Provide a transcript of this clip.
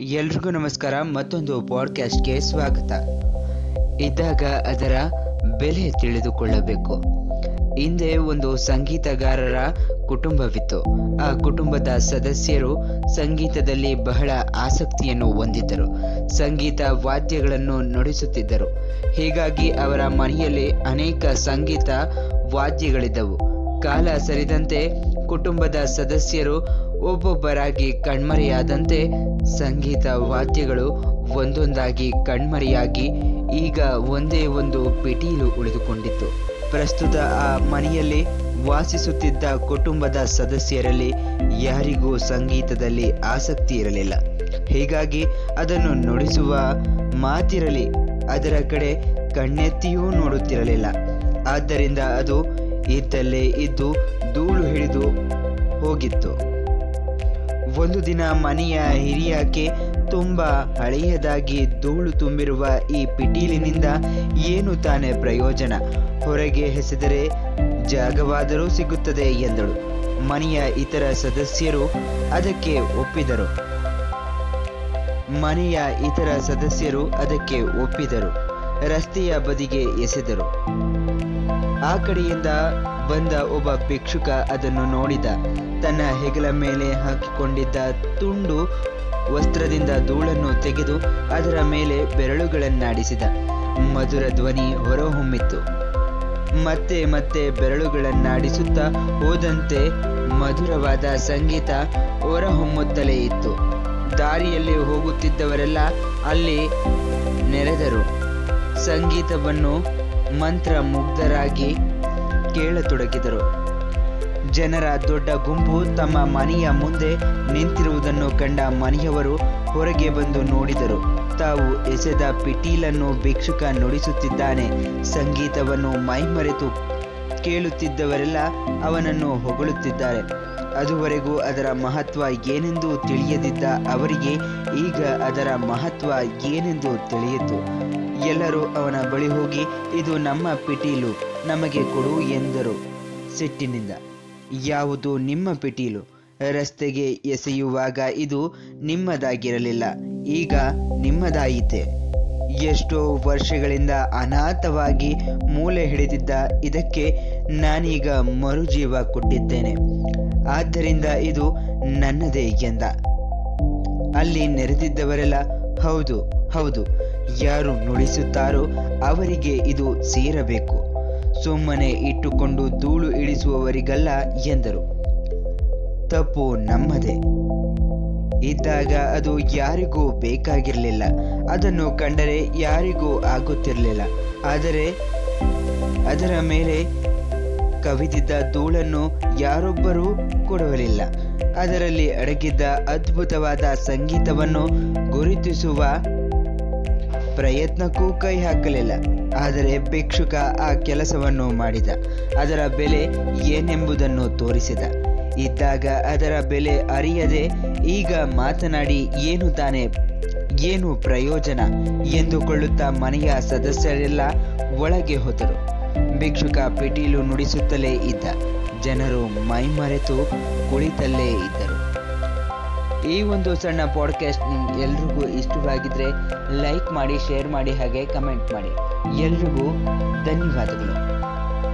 ಎಲ್ರಿಗೂ ನಮಸ್ಕಾರ, ಮತ್ತೊಂದು ಪಾಡ್ಕಾಸ್ಟ್ಗೆ ಸ್ವಾಗತ. ಇದ್ದಾಗ ಅದರ ಬೆಲೆ ತಿಳಿದುಕೊಳ್ಳಬೇಕು. ಹಿಂದೆ ಒಂದು ಸಂಗೀತಗಾರರ ಕುಟುಂಬವಿತ್ತು. ಆ ಕುಟುಂಬದ ಸದಸ್ಯರು ಸಂಗೀತದಲ್ಲಿ ಬಹಳ ಆಸಕ್ತಿಯನ್ನು ಹೊಂದಿದ್ದರು. ಸಂಗೀತ ವಾದ್ಯಗಳನ್ನು ನುಡಿಸುತ್ತಿದ್ದರು. ಹೀಗಾಗಿ ಅವರ ಮನೆಯಲ್ಲಿ ಅನೇಕ ಸಂಗೀತ ವಾದ್ಯಗಳಿದ್ದವು. ಕಾಲ ಸರಿದಂತೆ ಕುಟುಂಬದ ಸದಸ್ಯರು ಒಬ್ಬೊಬ್ಬರಾಗಿ ಕಣ್ಮರೆಯಾದಂತೆ ಸಂಗೀತ ವಾದ್ಯಗಳು ಒಂದೊಂದಾಗಿ ಕಣ್ಮರೆಯಾಗಿ ಈಗ ಒಂದೇ ಒಂದು ಪಿಟೀಲು ಉಳಿದುಕೊಂಡಿತ್ತು. ಪ್ರಸ್ತುತ ಆ ಮನೆಯಲ್ಲಿ ವಾಸಿಸುತ್ತಿದ್ದ ಕುಟುಂಬದ ಸದಸ್ಯರಲ್ಲಿ ಯಾರಿಗೂ ಸಂಗೀತದಲ್ಲಿ ಆಸಕ್ತಿ ಇರಲಿಲ್ಲ. ಹೀಗಾಗಿ ಅದನ್ನು ನುಡಿಸುವ ಮಾತಿರಲಿ, ಅದರ ಕಡೆ ಕಣ್ಣೆತ್ತಿಯೂ ನೋಡುತ್ತಿರಲಿಲ್ಲ. ಆದ್ದರಿಂದ ಅದು ಇದ್ದಲ್ಲೇ ಇದ್ದು ಧೂಳು ಹಿಡಿದು ಹೋಗಿತ್ತು. ಒಂದು ದಿನ ಮನೆಯ ಹಿರಿಯಾಕೆ ತುಂಬ ಹಳೆಯದಾಗಿ ಧೂಳು ತುಂಬಿರುವ ಈ ಪಿಟೀಲಿನಿಂದ ಏನು ತಾನೇ ಪ್ರಯೋಜನ? ಹೊರಗೆ ಎಸೆದರೆ ಜಾಗವಾದರೂ ಸಿಗುತ್ತದೆ ಎಂದಳು. ಮನೆಯ ಇತರ ಸದಸ್ಯರು ಅದಕ್ಕೆ ಒಪ್ಪಿದರು. ಮನೆಯ ಇತರ ಸದಸ್ಯರು ಅದಕ್ಕೆ ಒಪ್ಪಿದರು. ರಸ್ತೆಯ ಬದಿಗೆ ಎಸೆದರು. ಆ ಕಡೆಯಿಂದ ಬಂದ ಒಬ್ಬ ಭಿಕ್ಷುಕ ಅದನ್ನು ನೋಡಿದ. ತನ್ನ ಹೆಗಲ ಮೇಲೆ ಹಾಕಿಕೊಂಡಿದ್ದ ತುಂಡು ವಸ್ತ್ರದಿಂದ ಧೂಳನ್ನು ತೆಗೆದು ಅದರ ಮೇಲೆ ಬೆರಳುಗಳನ್ನಾಡಿಸಿದ. ಮಧುರ ಧ್ವನಿ ಹೊರಹೊಮ್ಮಿತ್ತು. ಮತ್ತೆ ಮತ್ತೆ ಬೆರಳುಗಳನ್ನಾಡಿಸುತ್ತಾ ಹೋದಂತೆ ಮಧುರವಾದ ಸಂಗೀತ ಹೊರಹೊಮ್ಮುತ್ತಲೇ ಇತ್ತು. ದಾರಿಯಲ್ಲಿ ಹೋಗುತ್ತಿದ್ದವರೆಲ್ಲ ಅಲ್ಲಿ ನೆರೆದರು. ಸಂಗೀತವನ್ನು ಮಂತ್ರ ಮುಗ್ಧರಾಗಿ ಕೇಳತೊಡಗಿದರು. ಜನರ ದೊಡ್ಡ ಗುಂಪು ತಮ್ಮ ಮನೆಯ ಮುಂದೆ ನಿಂತಿರುವುದನ್ನು ಕಂಡ ಮನೆಯವರು ಹೊರಗೆ ಬಂದು ನೋಡಿದರು. ತಾವು ಎಸೆದ ಪಿಟೀಲನ್ನು ಭಿಕ್ಷುಕ ನುಡಿಸುತ್ತಿದ್ದಾನೆ. ಸಂಗೀತವನ್ನು ಮೈಮರೆತು ಕೇಳುತ್ತಿದ್ದವರೆಲ್ಲ ಅವನನ್ನು ಹೊಗಳುತ್ತಿದ್ದಾರೆ. ಅದುವರೆಗೂ ಅದರ ಮಹತ್ವ ಏನೆಂದು ತಿಳಿಯದಿದ್ದ ಅವರಿಗೆ ಈಗ ಅದರ ಮಹತ್ವ ಏನೆಂದು ತಿಳಿಯಿತು. ಎಲ್ಲರೂ ಅವನ ಬಳಿ ಹೋಗಿ, ಇದು ನಮ್ಮ ಪಿಟೀಲು, ನಮಗೆ ಕೊಡು ಎಂದರು. ಸಿಟ್ಟಿನಿಂದ, ಯಾವುದು ನಿಮ್ಮ ಪಿಟೀಲು? ರಸ್ತೆಗೆ ಎಸೆಯುವಾಗ ಇದು ನಿಮ್ಮದಾಗಿರಲಿಲ್ಲ, ಈಗ ನಿಮ್ಮದಾಯಿತೆ. ಎಷ್ಟೋ ವರ್ಷಗಳಿಂದ ಅನಾಥವಾಗಿ ಮೂಲೆ ಹಿಡಿದಿದ್ದ ಇದಕ್ಕೆ ನಾನೀಗ ಮರುಜೀವ ಕೊಟ್ಟಿದ್ದೇನೆ. ಆದ್ದರಿಂದ ಇದು ನನ್ನದೇ ಎಂದ. ಅಲ್ಲಿ ನೆರೆದಿದ್ದವರೆಲ್ಲ, ಹೌದು ಹೌದು, ಯಾರು ನುಡಿಸುತ್ತಾರೋ ಅವರಿಗೆ ಇದು ಸೇರಬೇಕು. ಸುಮ್ಮನೆ ಇಟ್ಟುಕೊಂಡು ಧೂಳು ಇಳಿಸುವವರಿಗಲ್ಲ ಎಂದರು. ತಪ್ಪು ನಮ್ಮದೇ. ಇದ್ದಾಗ ಅದು ಯಾರಿಗೂ ಬೇಕಾಗಿರಲಿಲ್ಲ. ಅದನ್ನು ಕಂಡರೆ ಯಾರಿಗೂ ಆಗುತ್ತಿರಲಿಲ್ಲ. ಆದರೆ ಅದರ ಮೇಲೆ ಕವಿದಿದ್ದ ಧೂಳನ್ನು ಯಾರೊಬ್ಬರೂ ಕೊಡುವಲಿಲ್ಲ. ಅದರಲ್ಲಿ ಅಡಗಿದ್ದ ಅದ್ಭುತವಾದ ಸಂಗೀತವನ್ನು ಗುರುತಿಸುವ ಪ್ರಯತ್ನಕ್ಕೂ ಕೈ ಹಾಕಲಿಲ್ಲ. ಆದರೆ ಭಿಕ್ಷುಕ ಆ ಕೆಲಸವನ್ನು ಮಾಡಿದ. ಅದರ ಬೆಲೆ ಏನೆಂಬುದನ್ನು ತೋರಿಸಿದ. ಇದ್ದಾಗ ಅದರ ಬೆಲೆ ಅರಿಯದೆ ಈಗ ಮಾತನಾಡಿ ಏನು ತಾನೇ, ಏನು ಪ್ರಯೋಜನ? ಎಂದುಕೊಳ್ಳುತ್ತಾ ಮನೆಯ ಸದಸ್ಯರೆಲ್ಲ ಒಳಗೆ ಹೋದರು. ಭಿಕ್ಷುಕ ಪಿಟೀಲು ನುಡಿಸುತ್ತಲೇ ಇದ್ದ. ಜನರು ಮೈಮರೆತು ಕುಳಿತಲ್ಲೇ ಇದ್ದರು. ಈ ಒಂದು ಸಣ್ಣ ಪಾಡ್ಕಾಸ್ಟ್ ಎಲ್ರಿಗೂ ಇಷ್ಟವಾಗಿದ್ರೆ ಲೈಕ್ ಮಾಡಿ ಶೇರ್ ಮಾಡಿ, ಹಾಗೆ ಕಮೆಂಟ್ ಮಾಡಿ. ಎಲ್ರಿಗೂ ಧನ್ಯವಾದಗಳು.